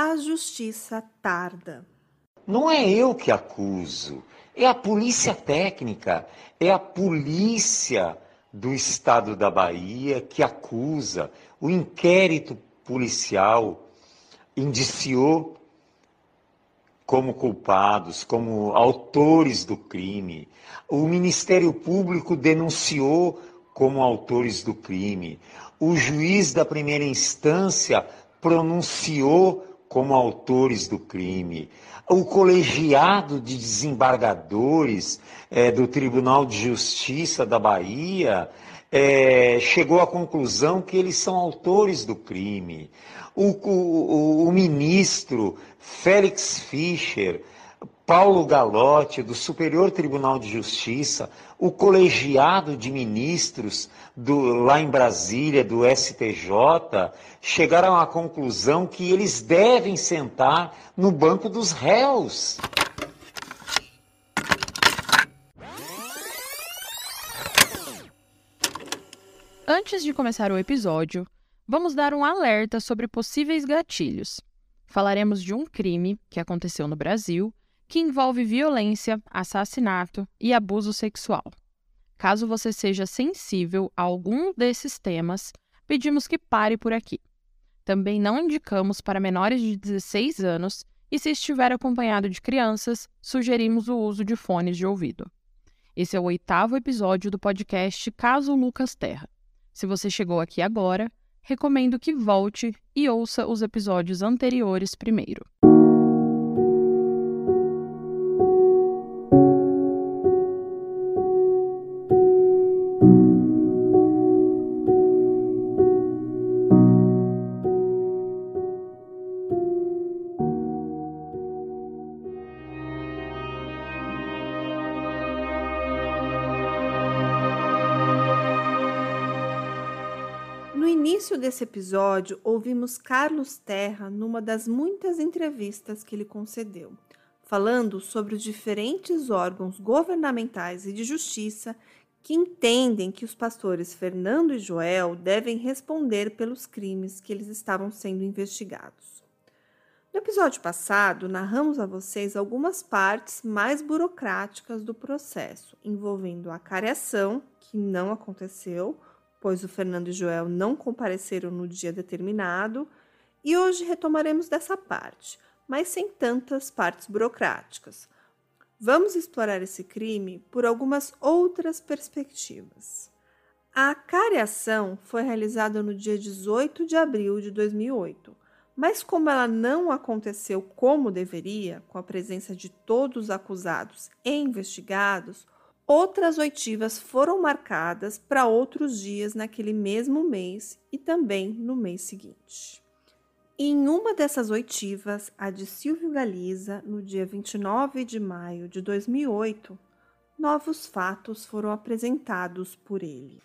A justiça tarda. Não é eu que acuso, é a polícia técnica, é a polícia do estado da Bahia que acusa. O inquérito policial indiciou como culpados, como autores do crime. O Ministério Público denunciou como autores do crime. O juiz da primeira instância pronunciou como autores do crime. O colegiado de desembargadores é, do Tribunal de Justiça da Bahia é, chegou à conclusão que eles são autores do crime. O, o, o ministro Félix Fischer, Paulo Galotti, do Superior Tribunal de Justiça, o colegiado de ministros do, lá em Brasília, do STJ, chegaram à conclusão que eles devem sentar no banco dos réus. Antes de começar o episódio, vamos dar um alerta sobre possíveis gatilhos. Falaremos de um crime que aconteceu no Brasil que envolve violência, assassinato e abuso sexual. Caso você seja sensível a algum desses temas, pedimos que pare por aqui. Também não indicamos para menores de 16 anos e, se estiver acompanhado de crianças, sugerimos o uso de fones de ouvido. Esse é o oitavo episódio do podcast Caso Lucas Terra. Se você chegou aqui agora, recomendo que volte e ouça os episódios anteriores primeiro. Desse episódio, ouvimos Carlos Terra numa das muitas entrevistas que ele concedeu, falando sobre os diferentes órgãos governamentais e de justiça que entendem que os pastores Fernando e Joel devem responder pelos crimes que eles estavam sendo investigados. No episódio passado, narramos a vocês algumas partes mais burocráticas do processo, envolvendo a careação, que não aconteceu, pois o Fernando e Joel não compareceram no dia determinado, e hoje retomaremos dessa parte, mas sem tantas partes burocráticas. Vamos explorar esse crime por algumas outras perspectivas. A careação foi realizada no dia 18 de abril de 2008, mas como ela não aconteceu como deveria, com a presença de todos os acusados e investigados, Outras oitivas foram marcadas para outros dias naquele mesmo mês e também no mês seguinte. Em uma dessas oitivas, a de Silvio Galiza, no dia 29 de maio de 2008, novos fatos foram apresentados por ele.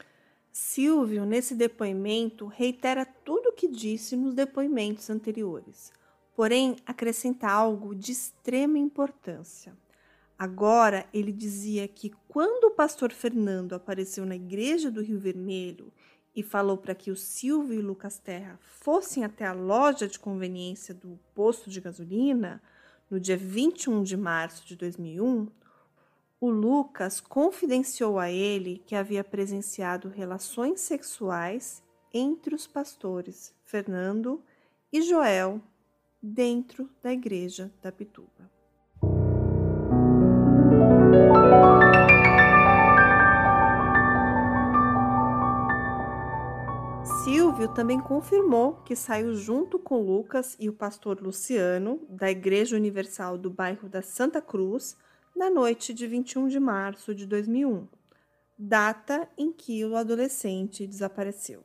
Silvio, nesse depoimento, reitera tudo o que disse nos depoimentos anteriores, porém acrescenta algo de extrema importância. Agora ele dizia que quando o pastor Fernando apareceu na igreja do Rio Vermelho e falou para que o Silvio e o Lucas Terra fossem até a loja de conveniência do posto de gasolina, no dia 21 de março de 2001, o Lucas confidenciou a ele que havia presenciado relações sexuais entre os pastores Fernando e Joel dentro da igreja da Pituba. Silvio também confirmou que saiu junto com Lucas e o pastor Luciano, da Igreja Universal do bairro da Santa Cruz, na noite de 21 de março de 2001, data em que o adolescente desapareceu.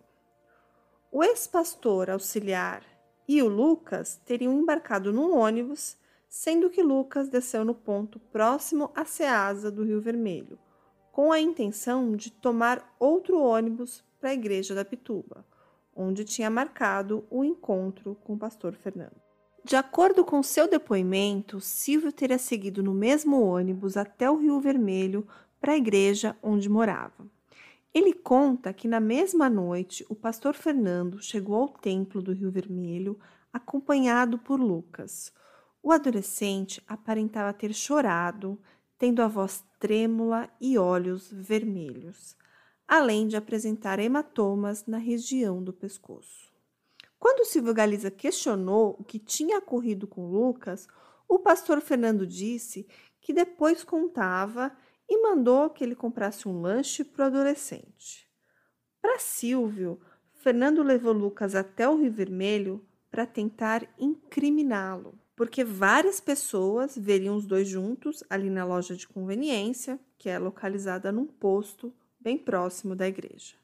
O ex-pastor auxiliar e o Lucas teriam embarcado num ônibus, sendo que Lucas desceu no ponto próximo à Ceasa do Rio Vermelho, com a intenção de tomar outro ônibus para a igreja da Pituba onde tinha marcado o encontro com o pastor Fernando. De acordo com seu depoimento, Silvio teria seguido no mesmo ônibus até o Rio Vermelho para a igreja onde morava. Ele conta que na mesma noite o pastor Fernando chegou ao templo do Rio Vermelho acompanhado por Lucas. O adolescente aparentava ter chorado, tendo a voz trêmula e olhos vermelhos, além de apresentar hematomas na região do pescoço. Quando Silvio Galiza questionou o que tinha ocorrido com Lucas, o pastor Fernando disse que depois contava e mandou que ele comprasse um lanche para o adolescente. Para Silvio, Fernando levou Lucas até o Rio Vermelho para tentar incriminá-lo porque várias pessoas veriam os dois juntos ali na loja de conveniência, que é localizada num posto bem próximo da igreja.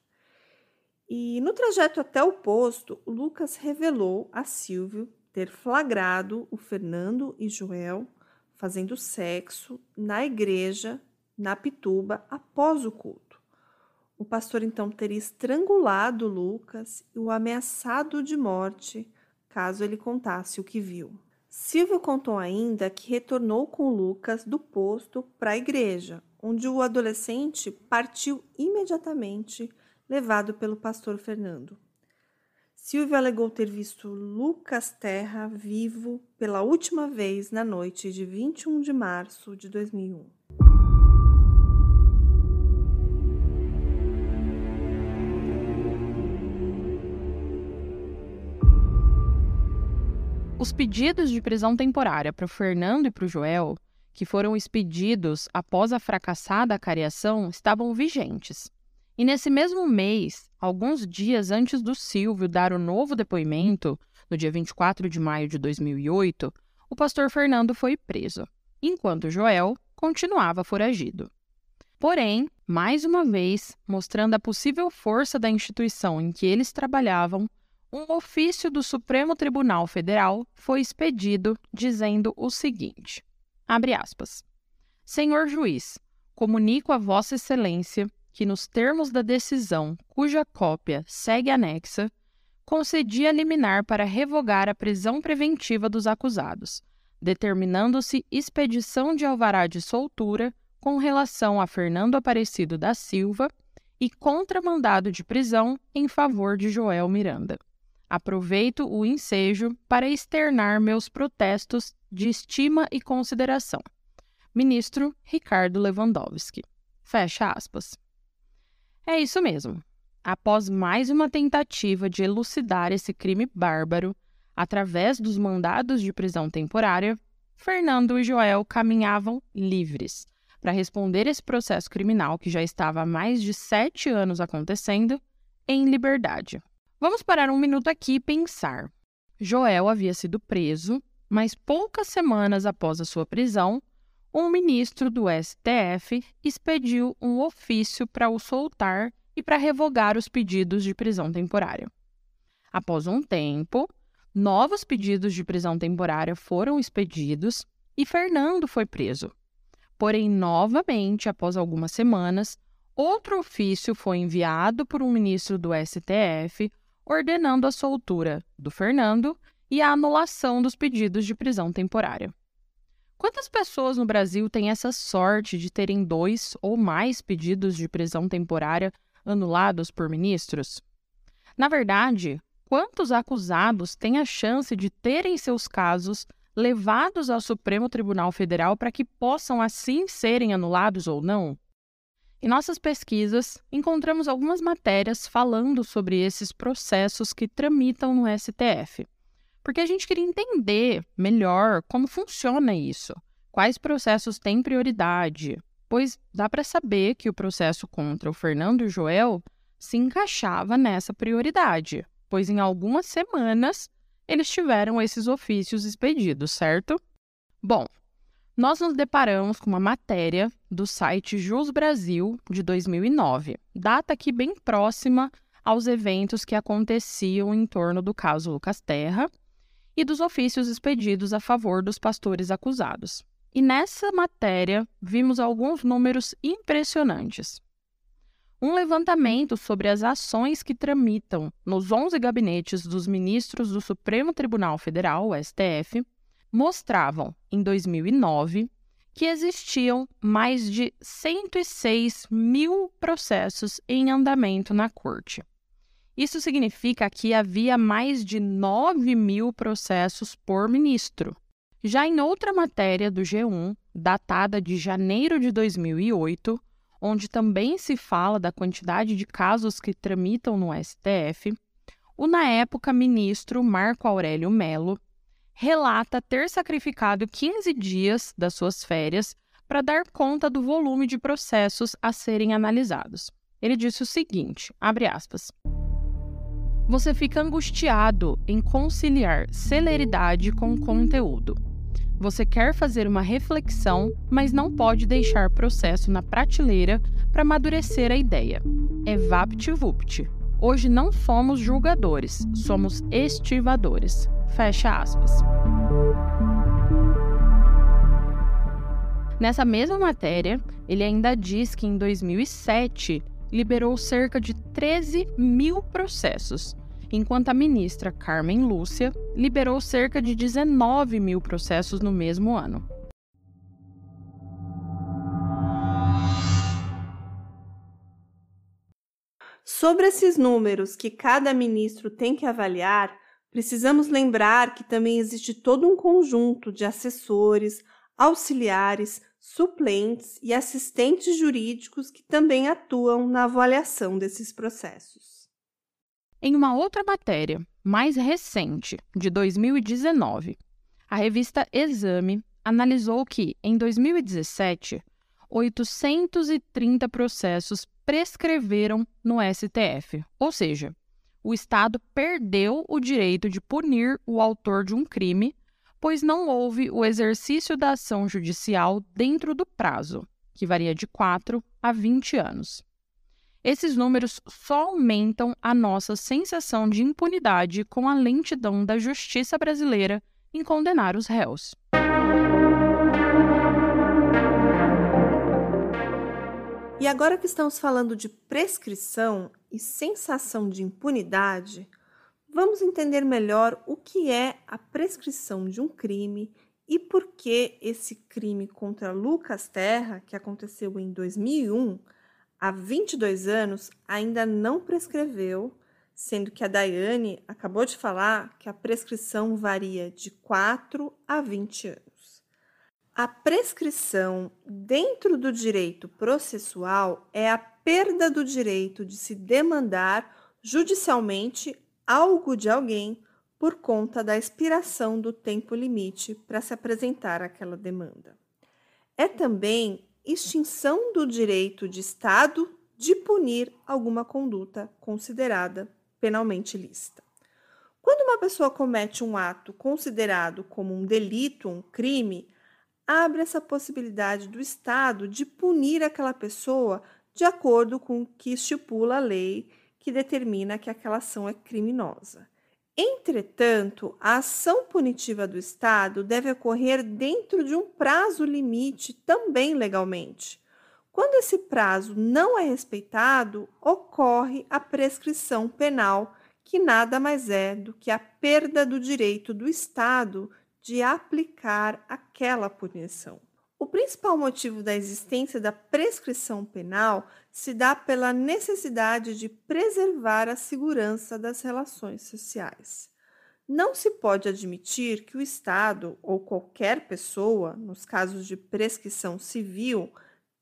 E no trajeto até o posto, Lucas revelou a Silvio ter flagrado o Fernando e Joel fazendo sexo na igreja, na Pituba, após o culto. O pastor então teria estrangulado Lucas e o ameaçado de morte caso ele contasse o que viu. Silvio contou ainda que retornou com Lucas do posto para a igreja, onde o adolescente partiu imediatamente, levado pelo pastor Fernando. Silvio alegou ter visto Lucas Terra vivo pela última vez na noite de 21 de março de 2001. Os pedidos de prisão temporária para o Fernando e para o Joel, que foram expedidos após a fracassada cariação, estavam vigentes. E nesse mesmo mês, alguns dias antes do Silvio dar o novo depoimento, no dia 24 de maio de 2008, o pastor Fernando foi preso, enquanto Joel continuava foragido. Porém, mais uma vez, mostrando a possível força da instituição em que eles trabalhavam, um ofício do Supremo Tribunal Federal foi expedido dizendo o seguinte: abre aspas. Senhor juiz, comunico a Vossa Excelência que, nos termos da decisão cuja cópia segue anexa, concedi a liminar para revogar a prisão preventiva dos acusados, determinando-se expedição de alvará de soltura com relação a Fernando Aparecido da Silva e contramandado de prisão em favor de Joel Miranda. Aproveito o ensejo para externar meus protestos de estima e consideração. Ministro Ricardo Lewandowski. Fecha aspas. É isso mesmo. Após mais uma tentativa de elucidar esse crime bárbaro, através dos mandados de prisão temporária, Fernando e Joel caminhavam livres para responder esse processo criminal que já estava há mais de sete anos acontecendo em liberdade. Vamos parar um minuto aqui e pensar. Joel havia sido preso, mas poucas semanas após a sua prisão, um ministro do STF expediu um ofício para o soltar e para revogar os pedidos de prisão temporária. Após um tempo, novos pedidos de prisão temporária foram expedidos e Fernando foi preso. Porém, novamente, após algumas semanas, outro ofício foi enviado por um ministro do STF ordenando a soltura do Fernando e a anulação dos pedidos de prisão temporária. Quantas pessoas no Brasil têm essa sorte de terem dois ou mais pedidos de prisão temporária anulados por ministros? Na verdade, quantos acusados têm a chance de terem seus casos levados ao Supremo Tribunal Federal para que possam assim serem anulados ou não? Em nossas pesquisas, encontramos algumas matérias falando sobre esses processos que tramitam no STF, porque a gente queria entender melhor como funciona isso, quais processos têm prioridade, pois dá para saber que o processo contra o Fernando e o Joel se encaixava nessa prioridade, pois em algumas semanas eles tiveram esses ofícios expedidos, certo? Bom, nós nos deparamos com uma matéria do site Jus Brasil de 2009, data aqui bem próxima aos eventos que aconteciam em torno do caso Lucas Terra e dos ofícios expedidos a favor dos pastores acusados. E nessa matéria vimos alguns números impressionantes. Um levantamento sobre as ações que tramitam nos 11 gabinetes dos ministros do Supremo Tribunal Federal, STF, mostravam, em 2009, que existiam mais de 106 mil processos em andamento na corte. Isso significa que havia mais de 9 mil processos por ministro. Já em outra matéria do G1, datada de janeiro de 2008, onde também se fala da quantidade de casos que tramitam no STF, o na época ministro Marco Aurélio Melo relata ter sacrificado 15 dias das suas férias para dar conta do volume de processos a serem analisados. Ele disse o seguinte, abre aspas: Você fica angustiado em conciliar celeridade com conteúdo. Você quer fazer uma reflexão, mas não pode deixar processo na prateleira para amadurecer a ideia. É vapt-vupt. Hoje não fomos julgadores, somos estivadores. Fecha aspas. Nessa mesma matéria, ele ainda diz que em 2007 liberou cerca de 13 mil processos, enquanto a ministra Carmen Lúcia liberou cerca de 19 mil processos no mesmo ano. Sobre esses números que cada ministro tem que avaliar, precisamos lembrar que também existe todo um conjunto de assessores, auxiliares, suplentes e assistentes jurídicos que também atuam na avaliação desses processos. Em uma outra matéria, mais recente, de 2019, a revista Exame analisou que, em 2017, 830 processos prescreveram no STF, ou seja, o Estado perdeu o direito de punir o autor de um crime pois não houve o exercício da ação judicial dentro do prazo, que varia de 4 a 20 anos. Esses números só aumentam a nossa sensação de impunidade com a lentidão da justiça brasileira em condenar os réus. E agora que estamos falando de prescrição e sensação de impunidade, vamos entender melhor o que é a prescrição de um crime e por que esse crime contra Lucas Terra, que aconteceu em 2001, há 22 anos, ainda não prescreveu, sendo que a Daiane acabou de falar que a prescrição varia de 4 a 20 anos. A prescrição dentro do direito processual é a perda do direito de se demandar judicialmente algo de alguém por conta da expiração do tempo limite para se apresentar aquela demanda. É também extinção do direito de Estado de punir alguma conduta considerada penalmente lícita. Quando uma pessoa comete um ato considerado como um delito, um crime, abre essa possibilidade do Estado de punir aquela pessoa de acordo com o que estipula a lei que determina que aquela ação é criminosa. Entretanto, a ação punitiva do Estado deve ocorrer dentro de um prazo limite também legalmente. Quando esse prazo não é respeitado, ocorre a prescrição penal, que nada mais é do que a perda do direito do Estado de aplicar aquela punição. O principal motivo da existência da prescrição penal se dá pela necessidade de preservar a segurança das relações sociais. Não se pode admitir que o Estado ou qualquer pessoa, nos casos de prescrição civil,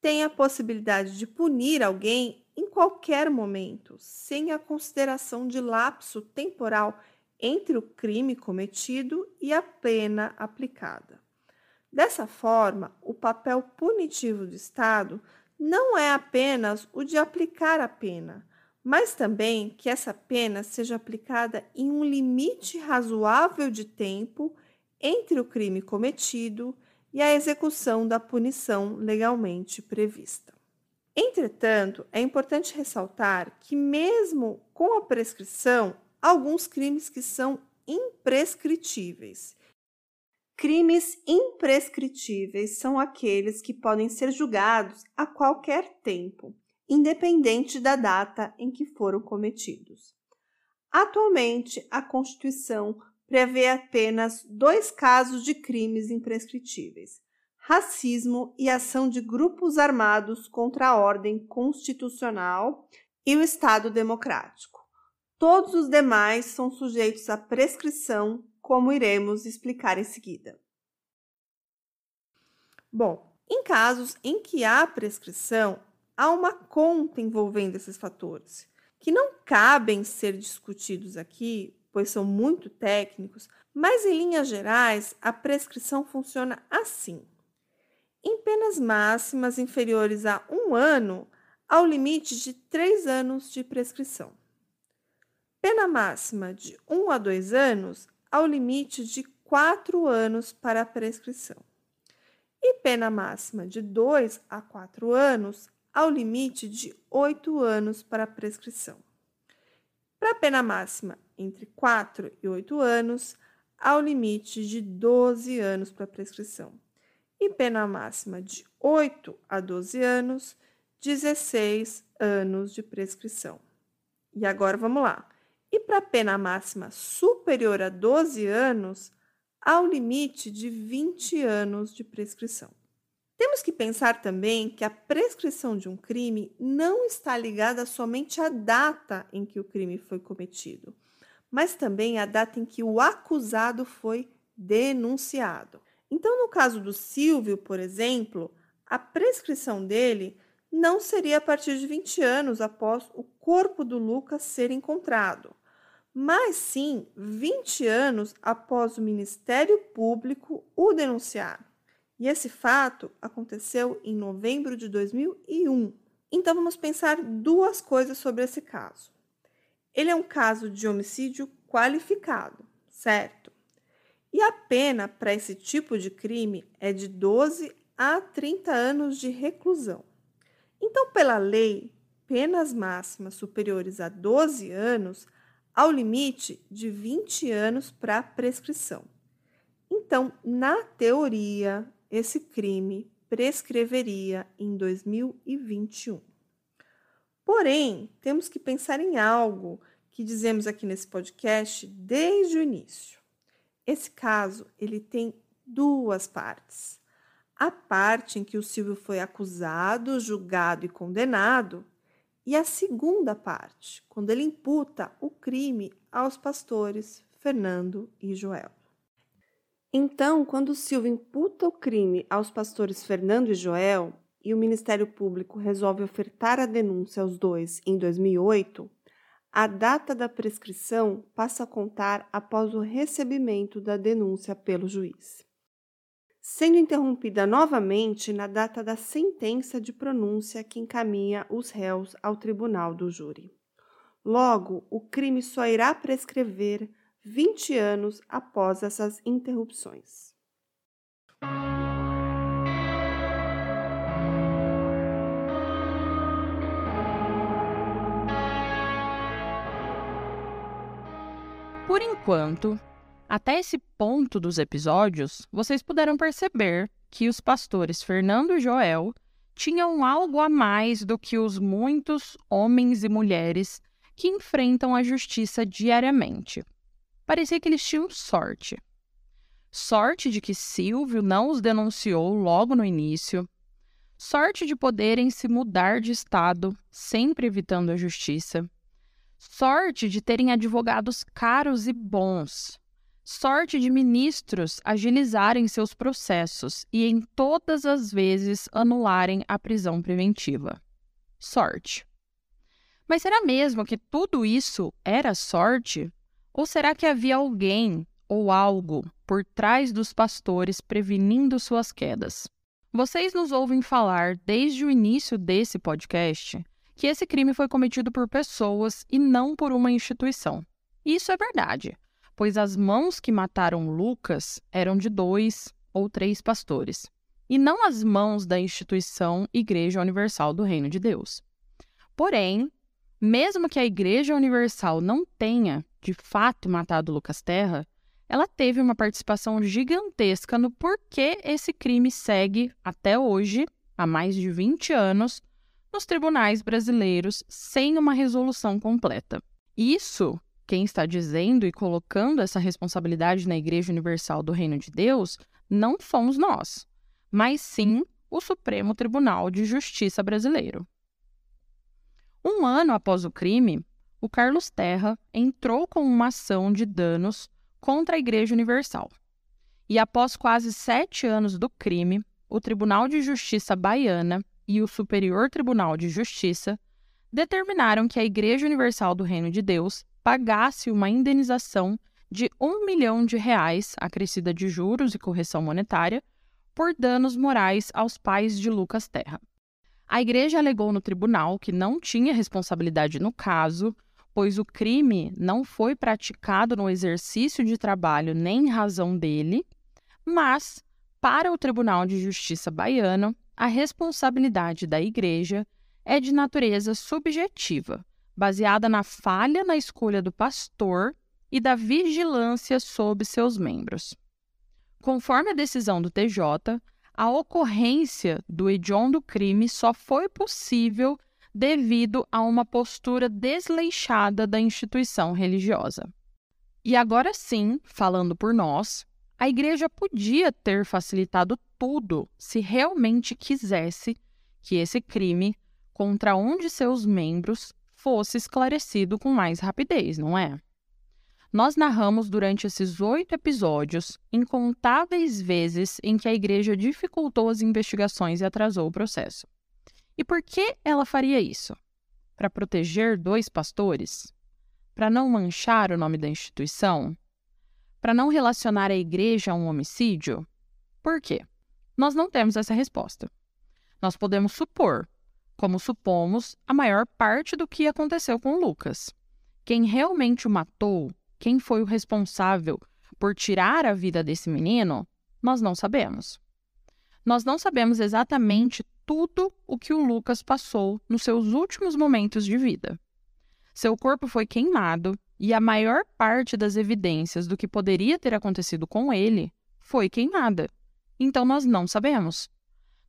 tenha a possibilidade de punir alguém em qualquer momento, sem a consideração de lapso temporal entre o crime cometido e a pena aplicada. Dessa forma, o papel punitivo do Estado não é apenas o de aplicar a pena, mas também que essa pena seja aplicada em um limite razoável de tempo entre o crime cometido e a execução da punição legalmente prevista. Entretanto, é importante ressaltar que, mesmo com a prescrição, alguns crimes que são imprescritíveis Crimes imprescritíveis são aqueles que podem ser julgados a qualquer tempo, independente da data em que foram cometidos. Atualmente, a Constituição prevê apenas dois casos de crimes imprescritíveis: racismo e ação de grupos armados contra a ordem constitucional e o Estado democrático. Todos os demais são sujeitos à prescrição, como iremos explicar em seguida. Bom, em casos em que há prescrição, há uma conta envolvendo esses fatores, que não cabem ser discutidos aqui, pois são muito técnicos, mas em linhas gerais, a prescrição funciona assim. Em penas máximas inferiores a um ano, ao limite de três anos de prescrição. Pena máxima de um a dois anos, ao limite de quatro anos para a prescrição. E pena máxima de dois a quatro anos, ao limite de oito anos para a prescrição. Para a pena máxima entre 4 e 8 anos, ao limite de 12 anos para prescrição. E pena máxima de 8 a 12 anos, 16 anos de prescrição. E agora vamos lá. E para a pena máxima superior a 12 anos, ao limite de 20 anos de prescrição. Temos que pensar também que a prescrição de um crime não está ligada somente à data em que o crime foi cometido, mas também à data em que o acusado foi denunciado. Então, no caso do Silvio, por exemplo, a prescrição dele não seria a partir de 20 anos após o corpo do Lucas ser encontrado, mas sim 20 anos após o Ministério Público o denunciar. E esse fato aconteceu em novembro de 2001. Então vamos pensar duas coisas sobre esse caso. Ele é um caso de homicídio qualificado, certo? E a pena para esse tipo de crime é de 12 a 30 anos de reclusão. Então, pela lei, penas máximas superiores a 12 anos ao limite de 20 anos para prescrição. Então, na teoria, esse crime prescreveria em 2021. Porém, temos que pensar em algo que dizemos aqui nesse podcast desde o início. Esse caso, ele tem duas partes. A parte em que o Silvio foi acusado, julgado e condenado, e a segunda parte, quando ele imputa o crime aos pastores Fernando e Joel. Então, quando Silvio imputa o crime aos pastores Fernando e Joel e o Ministério Público resolve ofertar a denúncia aos dois em 2008, a data da prescrição passa a contar após o recebimento da denúncia pelo juiz, sendo interrompida novamente na data da sentença de pronúncia que encaminha os réus ao tribunal do júri. Logo, o crime só irá prescrever 20 anos após essas interrupções. Por enquanto, até esse ponto dos episódios, vocês puderam perceber que os pastores Fernando e Joel tinham algo a mais do que os muitos homens e mulheres que enfrentam a justiça diariamente. Parecia que eles tinham sorte. Sorte de que Silvio não os denunciou logo no início, sorte de poderem se mudar de estado, sempre evitando a justiça, sorte de terem advogados caros e bons, sorte de ministros agilizarem seus processos e em todas as vezes anularem a prisão preventiva. Sorte. Mas será mesmo que tudo isso era sorte? Ou será que havia alguém ou algo por trás dos pastores prevenindo suas quedas? Vocês nos ouvem falar desde o início desse podcast que esse crime foi cometido por pessoas e não por uma instituição. Isso é verdade, pois as mãos que mataram Lucas eram de dois ou três pastores, e não as mãos da instituição Igreja Universal do Reino de Deus. Porém, mesmo que a Igreja Universal não tenha, de fato, matado Lucas Terra, ela teve uma participação gigantesca no porquê esse crime segue, até hoje, há mais de 20 anos, nos tribunais brasileiros sem uma resolução completa. Isso, quem está dizendo e colocando essa responsabilidade na Igreja Universal do Reino de Deus, não fomos nós, mas sim o Supremo Tribunal de Justiça brasileiro. Um ano após o crime, o Carlos Terra entrou com uma ação de danos contra a Igreja Universal. E após quase sete anos do crime, o Tribunal de Justiça Baiana e o Superior Tribunal de Justiça determinaram que a Igreja Universal do Reino de Deus pagasse uma indenização de um milhão de reais, acrescida de juros e correção monetária, por danos morais aos pais de Lucas Terra. A igreja alegou no tribunal que não tinha responsabilidade no caso, pois o crime não foi praticado no exercício de trabalho nem em razão dele, mas, para o Tribunal de Justiça baiano, a responsabilidade da igreja é de natureza subjetiva, baseada na falha na escolha do pastor e da vigilância sobre seus membros. Conforme a decisão do TJ, a ocorrência do hediondo crime só foi possível devido a uma postura desleixada da instituição religiosa. E agora sim, falando por nós, a igreja podia ter facilitado tudo se realmente quisesse que esse crime contra um de seus membros fosse esclarecido com mais rapidez, não é? Nós narramos durante esses oito episódios incontáveis vezes em que a igreja dificultou as investigações e atrasou o processo. E por que ela faria isso? Para proteger dois pastores? Para não manchar o nome da instituição? Para não relacionar a igreja a um homicídio? Por quê? Nós não temos essa resposta. Nós podemos supor, como supomos a maior parte do que aconteceu com Lucas. Quem realmente o matou, quem foi o responsável por tirar a vida desse menino, nós não sabemos. Nós não sabemos exatamente tudo o que o Lucas passou nos seus últimos momentos de vida. Seu corpo foi queimado e a maior parte das evidências do que poderia ter acontecido com ele foi queimada. Então nós não sabemos.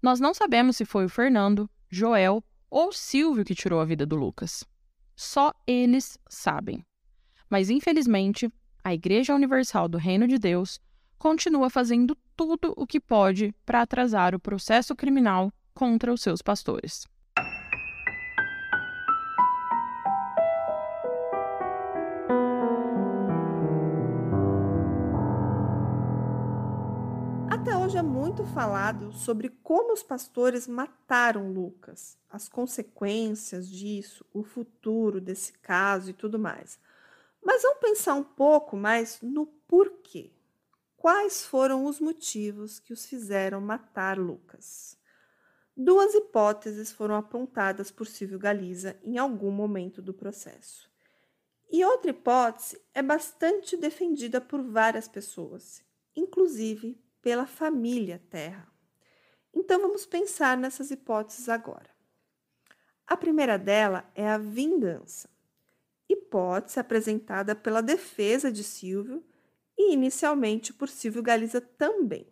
Nós não sabemos se foi o Fernando, Joel ou Silvio que tirou a vida do Lucas. Só eles sabem. Mas infelizmente, a Igreja Universal do Reino de Deus continua fazendo tudo o que pode para atrasar o processo criminal contra os seus pastores. Hoje é muito falado sobre como os pastores mataram Lucas, as consequências disso, o futuro desse caso e tudo mais. Mas vamos pensar um pouco mais no porquê. Quais foram os motivos que os fizeram matar Lucas? Duas hipóteses foram apontadas por Silvio Galiza em algum momento do processo. E outra hipótese é bastante defendida por várias pessoas, inclusive pela família Terra. Então vamos pensar nessas hipóteses agora. A primeira dela é a vingança, hipótese apresentada pela defesa de Silvio e inicialmente por Silvio Galiza também.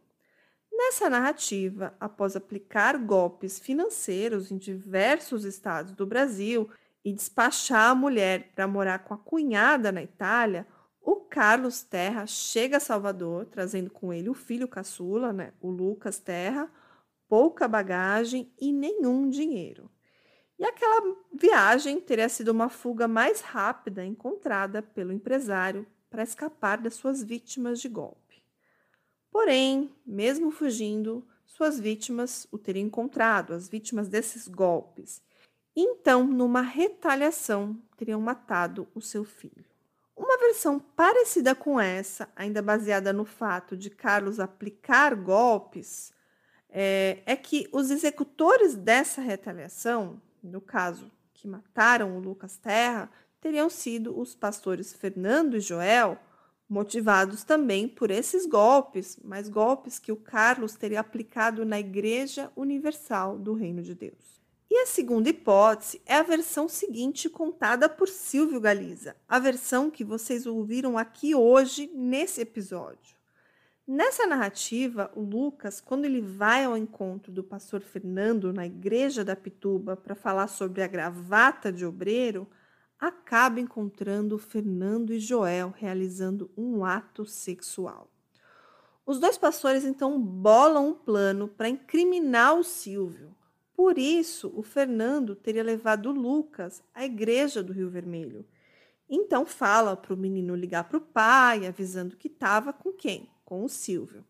Nessa narrativa, após aplicar golpes financeiros em diversos estados do Brasil e despachar a mulher para morar com a cunhada na Itália, o Carlos Terra chega a Salvador, trazendo com ele o filho caçula, né, o Lucas Terra, pouca bagagem e nenhum dinheiro. E aquela viagem teria sido uma fuga mais rápida encontrada pelo empresário para escapar das suas vítimas de golpe. Porém, mesmo fugindo, suas vítimas o teriam encontrado, as vítimas desses golpes. Então, numa retaliação, teriam matado o seu filho. Uma versão parecida com essa, ainda baseada no fato de Carlos aplicar golpes, é, é que os executores dessa retaliação, no caso que mataram o Lucas Terra, teriam sido os pastores Fernando e Joel, motivados também por esses golpes, mas golpes que o Carlos teria aplicado na Igreja Universal do Reino de Deus. E a segunda hipótese é a versão seguinte contada por Silvio Galiza, a versão que vocês ouviram aqui hoje nesse episódio. Nessa narrativa, o Lucas, quando ele vai ao encontro do pastor Fernando na igreja da Pituba para falar sobre a gravata de obreiro, acaba encontrando Fernando e Joel realizando um ato sexual. Os dois pastores então bolam um plano para incriminar o Silvio. Por isso, o Fernando teria levado Lucas à igreja do Rio Vermelho. Então fala para o menino ligar para o pai, avisando que estava com quem? Com o Silvio.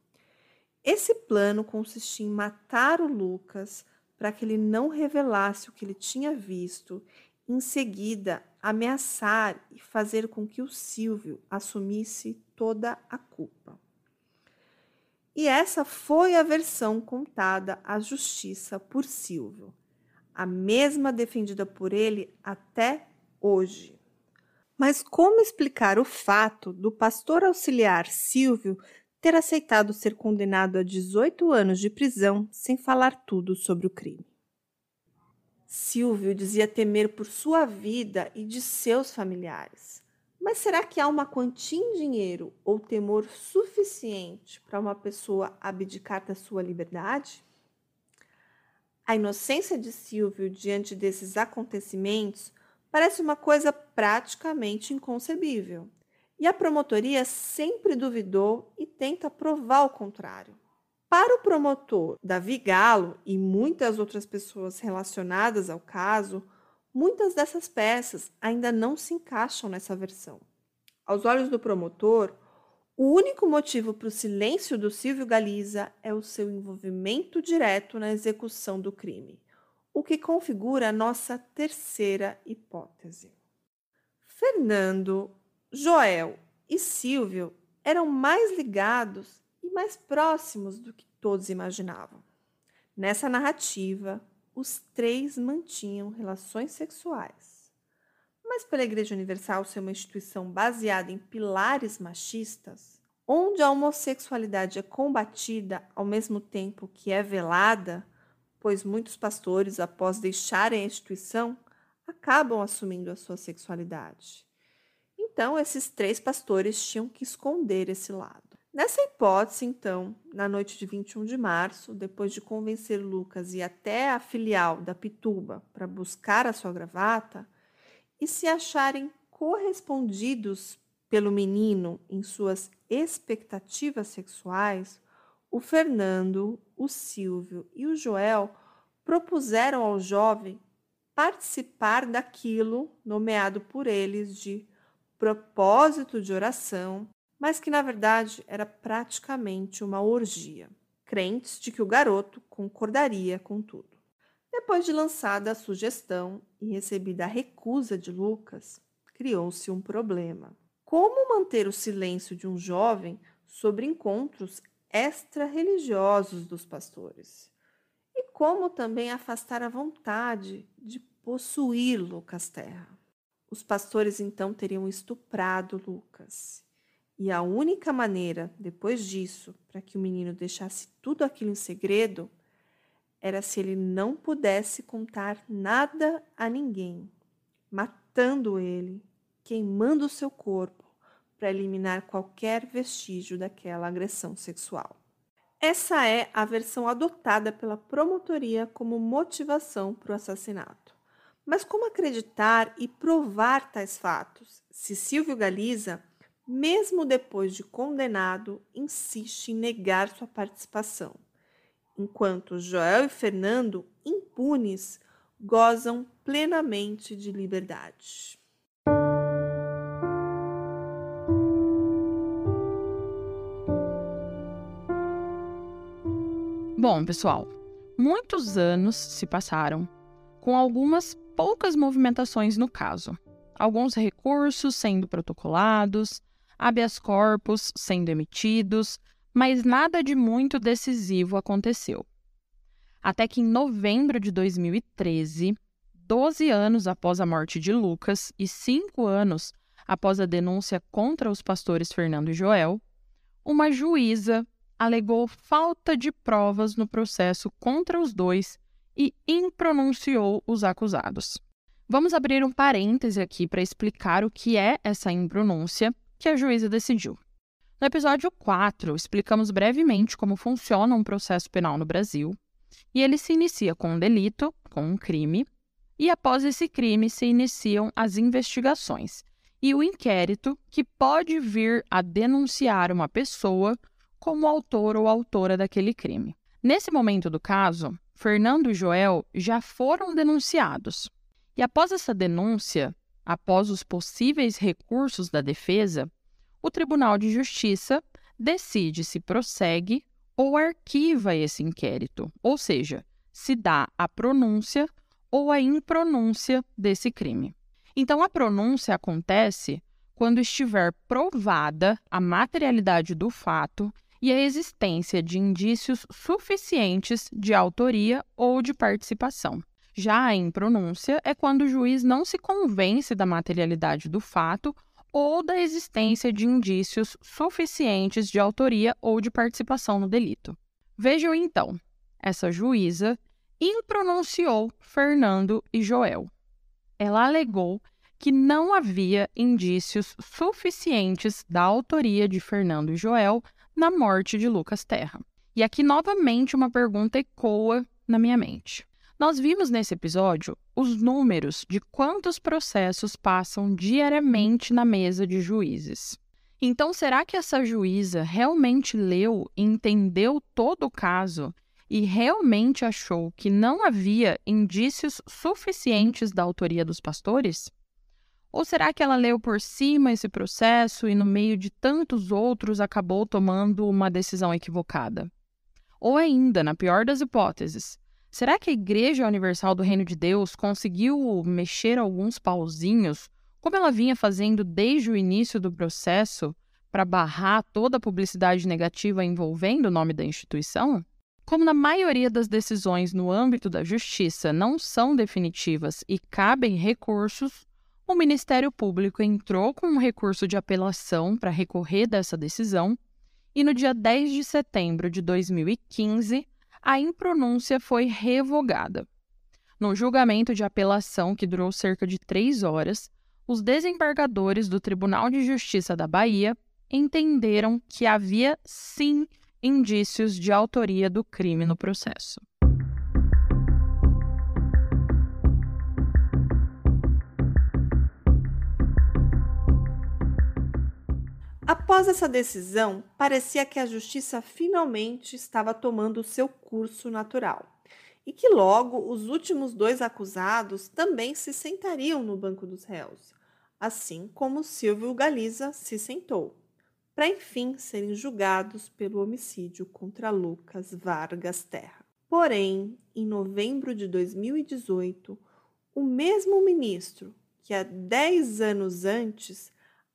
Esse plano consistia em matar o Lucas para que ele não revelasse o que ele tinha visto, em seguida ameaçar e fazer com que o Silvio assumisse toda a culpa. E essa foi a versão contada à justiça por Silvio, a mesma defendida por ele até hoje. Mas como explicar o fato do pastor auxiliar Silvio ter aceitado ser condenado a 18 anos de prisão sem falar tudo sobre o crime? Silvio dizia temer por sua vida e de seus familiares. Mas será que há uma quantia em dinheiro ou temor suficiente para uma pessoa abdicar da sua liberdade? A inocência de Silvio diante desses acontecimentos parece uma coisa praticamente inconcebível. E a promotoria sempre duvidou e tenta provar o contrário. Para o promotor Davi Galo e muitas outras pessoas relacionadas ao caso, muitas dessas peças ainda não se encaixam nessa versão. Aos olhos do promotor, o único motivo para o silêncio do Silvio Galiza é o seu envolvimento direto na execução do crime, o que configura a nossa terceira hipótese. Fernando, Joel e Silvio eram mais ligados e mais próximos do que todos imaginavam. Nessa narrativa, os três mantinham relações sexuais. Mas pela Igreja Universal ser uma instituição baseada em pilares machistas, onde a homossexualidade é combatida ao mesmo tempo que é velada, pois muitos pastores, após deixarem a instituição, acabam assumindo a sua sexualidade. Então, esses três pastores tinham que esconder esse lado. Nessa hipótese, então, na noite de 21 de março, depois de convencer Lucas ir até a filial da Pituba para buscar a sua gravata e se acharem correspondidos pelo menino em suas expectativas sexuais, o Fernando, o Silvio e o Joel propuseram ao jovem participar daquilo nomeado por eles de propósito de oração mas que na verdade era praticamente uma orgia, crentes de que o garoto concordaria com tudo. Depois de lançada a sugestão e recebida a recusa de Lucas, criou-se um problema. Como manter o silêncio de um jovem sobre encontros extra-religiosos dos pastores? E como também afastar a vontade de possuir Lucas Terra? Os pastores então teriam estuprado Lucas e a única maneira, depois disso, para que o menino deixasse tudo aquilo em segredo, era se ele não pudesse contar nada a ninguém, matando ele, queimando seu corpo, para eliminar qualquer vestígio daquela agressão sexual. Essa é a versão adotada pela promotoria como motivação para o assassinato. Mas como acreditar e provar tais fatos? Se Silvio Galiza mesmo depois de condenado, insiste em negar sua participação, enquanto Joel e Fernando, impunes, gozam plenamente de liberdade. Bom, pessoal, muitos anos se passaram, com algumas poucas movimentações no caso, alguns recursos sendo protocolados, habeas corpus sendo emitidos, mas nada de muito decisivo aconteceu. Até que em novembro de 2013, 12 anos após a morte de Lucas e 5 anos após a denúncia contra os pastores Fernando e Joel, uma juíza alegou falta de provas no processo contra os dois e impronunciou os acusados. Vamos abrir um parêntese aqui para explicar o que é essa impronúncia que a juíza decidiu. No episódio 4, explicamos brevemente como funciona um processo penal no Brasil, e ele se inicia com um delito, com um crime, e após esse crime se iniciam as investigações e o inquérito que pode vir a denunciar uma pessoa como autor ou autora daquele crime. Nesse momento do caso, Fernando e Joel já foram denunciados. E após essa denúncia, após os possíveis recursos da defesa, o Tribunal de Justiça decide se prossegue ou arquiva esse inquérito, ou seja, se dá a pronúncia ou a impronúncia desse crime. Então, a pronúncia acontece quando estiver provada a materialidade do fato e a existência de indícios suficientes de autoria ou de participação. Já a impronúncia é quando o juiz não se convence da materialidade do fato ou da existência de indícios suficientes de autoria ou de participação no delito. Vejam então, essa juíza impronunciou Fernando e Joel. Ela alegou que não havia indícios suficientes da autoria de Fernando e Joel na morte de Lucas Terra. E aqui novamente uma pergunta ecoa na minha mente. Nós vimos nesse episódio os números de quantos processos passam diariamente na mesa de juízes. Então, será que essa juíza realmente leu e entendeu todo o caso e realmente achou que não havia indícios suficientes da autoria dos pastores? Ou será que ela leu por cima esse processo e, no meio de tantos outros, acabou tomando uma decisão equivocada? Ou ainda, na pior das hipóteses, será que a Igreja Universal do Reino de Deus conseguiu mexer alguns pauzinhos, como ela vinha fazendo desde o início do processo, para barrar toda a publicidade negativa envolvendo o nome da instituição? Como na maioria das decisões no âmbito da justiça não são definitivas e cabem recursos, o Ministério Público entrou com um recurso de apelação para recorrer dessa decisão e no dia 10 de setembro de 2015, a impronúncia foi revogada. No julgamento de apelação, que durou cerca de três horas, os desembargadores do Tribunal de Justiça da Bahia entenderam que havia sim indícios de autoria do crime no processo. Após essa decisão, parecia que a justiça finalmente estava tomando o seu curso natural e que logo os últimos dois acusados também se sentariam no banco dos réus, assim como Silvio Galiza se sentou, para enfim serem julgados pelo homicídio contra Lucas Vargas Terra. Porém, em novembro de 2018, o mesmo ministro que há 10 anos antes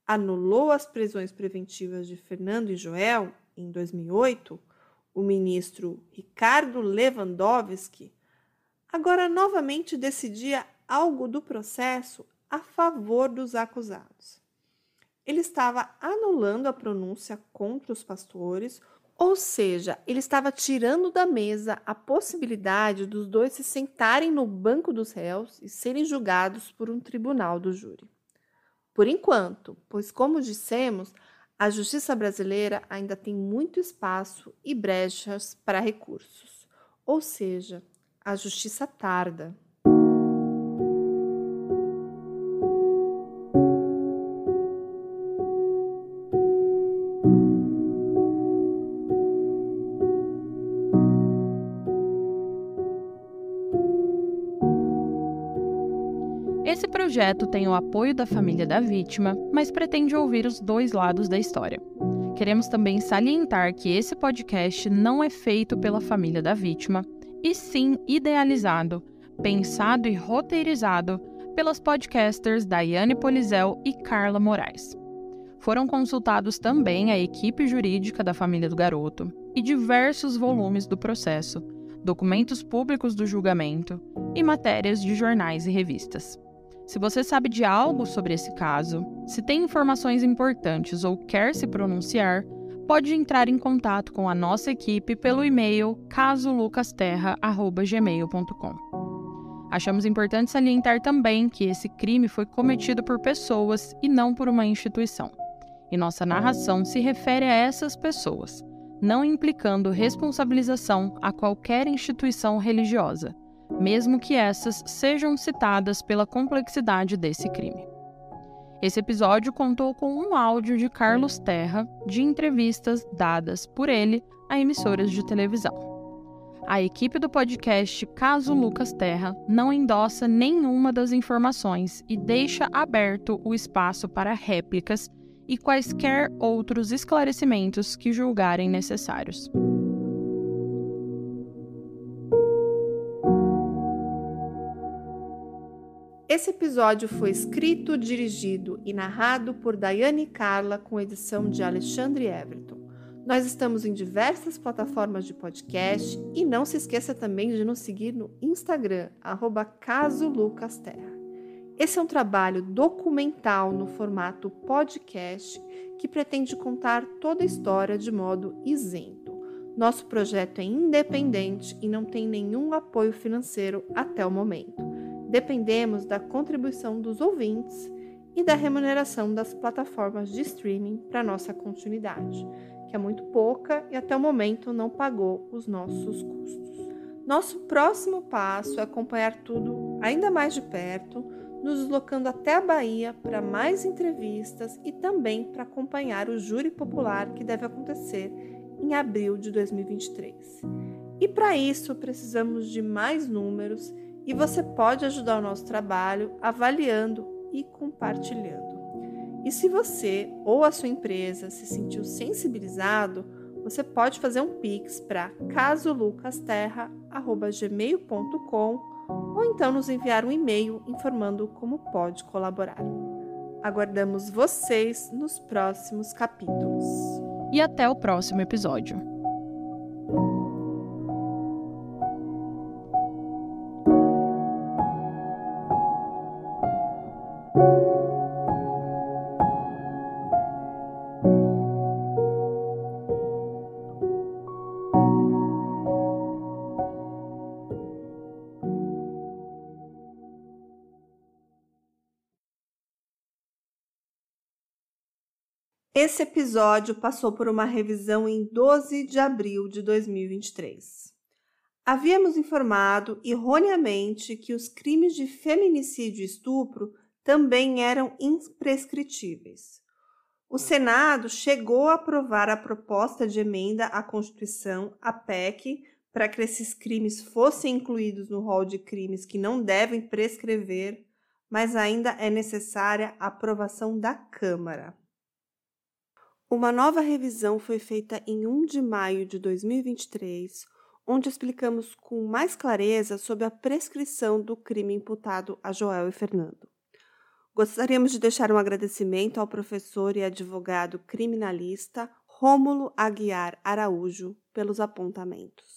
anulou as prisões preventivas de Fernando e Joel em 2008, o ministro Ricardo Lewandowski agora novamente decidia algo do processo a favor dos acusados. Ele estava anulando a pronúncia contra os pastores, ou seja, ele estava tirando da mesa a possibilidade dos dois se sentarem no banco dos réus e serem julgados por um tribunal do júri por enquanto, pois, como dissemos, a justiça brasileira ainda tem muito espaço e brechas para recursos, ou seja, a justiça tarda. Projeto tem o apoio da família da vítima, mas pretende ouvir os dois lados da história. Queremos também salientar que esse podcast não é feito pela família da vítima, e sim idealizado, pensado e roteirizado pelas podcasters Daiane Polizel e Carla Moraes. Foram consultados também a equipe jurídica da família do garoto e diversos volumes do processo, documentos públicos do julgamento e matérias de jornais e revistas. Se você sabe de algo sobre esse caso, se tem informações importantes ou quer se pronunciar, pode entrar em contato com a nossa equipe pelo e-mail casolucasterra@gmail.com. Achamos importante salientar também que esse crime foi cometido por pessoas e não por uma instituição. E nossa narração se refere a essas pessoas, não implicando responsabilização a qualquer instituição religiosa mesmo que essas sejam citadas pela complexidade desse crime. Esse episódio contou com um áudio de Carlos Terra de entrevistas dadas por ele a emissoras de televisão. A equipe do podcast Caso Lucas Terra não endossa nenhuma das informações e deixa aberto o espaço para réplicas e quaisquer outros esclarecimentos que julgarem necessários. Esse episódio foi escrito, dirigido e narrado por Daiane Carla com edição de Alexandre Everton. Nós estamos em diversas plataformas de podcast e não se esqueça também de nos seguir no Instagram, arroba Caso Lucas Terra. Esse é um trabalho documental no formato podcast que pretende contar toda a história de modo isento. Nosso projeto é independente e não tem nenhum apoio financeiro até o momento. Dependemos da contribuição dos ouvintes e da remuneração das plataformas de streaming para nossa continuidade que é muito pouca e até o momento não pagou os nossos custos. Nosso próximo passo é acompanhar tudo ainda mais de perto, nos deslocando até a Bahia para mais entrevistas e também para acompanhar o júri popular que deve acontecer em abril de 2023. E para isso precisamos de mais números e você pode ajudar o nosso trabalho avaliando e compartilhando. E se você ou a sua empresa se sentiu sensibilizado, você pode fazer um pix para casolucasterra@gmail.com ou então nos enviar um e-mail informando como pode colaborar. Aguardamos vocês nos próximos capítulos. E até o próximo episódio. Esse episódio passou por uma revisão em 12 de abril de 2023. Havíamos informado erroneamente que os crimes de feminicídio e estupro também eram imprescritíveis. O Senado chegou a aprovar a proposta de emenda à Constituição, a PEC, para que esses crimes fossem incluídos no rol de crimes que não devem prescrever, mas ainda é necessária a aprovação da Câmara. Uma nova revisão foi feita em 1 de maio de 2023, onde explicamos com mais clareza sobre a prescrição do crime imputado a Joel e Fernando. Gostaríamos de deixar um agradecimento ao professor e advogado criminalista Rômulo Aguiar Araújo pelos apontamentos.